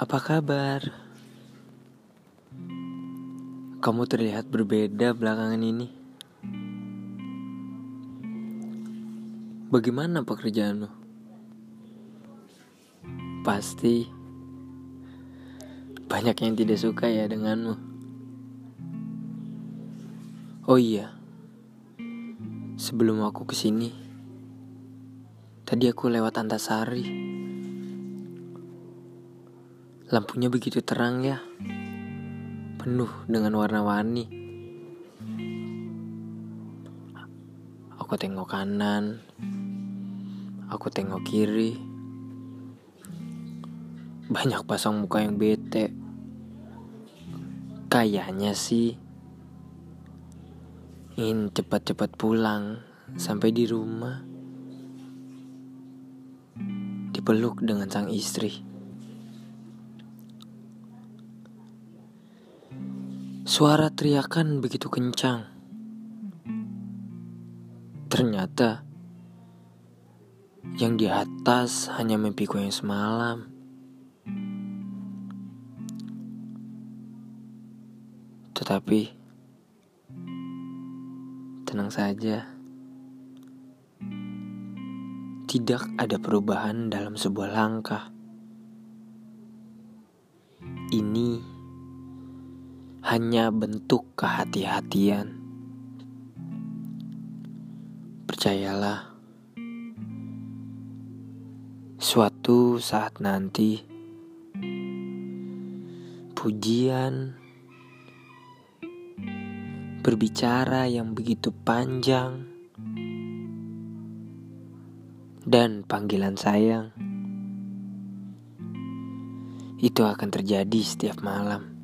Apa kabar? Kamu terlihat berbeda belakangan ini. Bagaimana pekerjaanmu? Pasti banyak yang tidak suka ya denganmu. Oh iya, sebelum aku ke sini, tadi aku lewat Antasari. Lampunya begitu terang ya, penuh dengan warna-warni. Aku tengok kanan, aku tengok kiri. Banyak pasang muka yang bete. Kayaknya sih ingin cepat-cepat pulang sampai di rumah. Dipeluk dengan sang istri. Suara teriakan begitu kencang. Ternyata yang di atas hanya mimpiku yang semalam. Tetapi tenang saja. Tidak ada perubahan dalam sebuah langkah. Ini hanya bentuk kehati-hatian. Percayalah, suatu saat nanti pujian berbicara yang begitu panjang dan panggilan sayang itu akan terjadi setiap malam.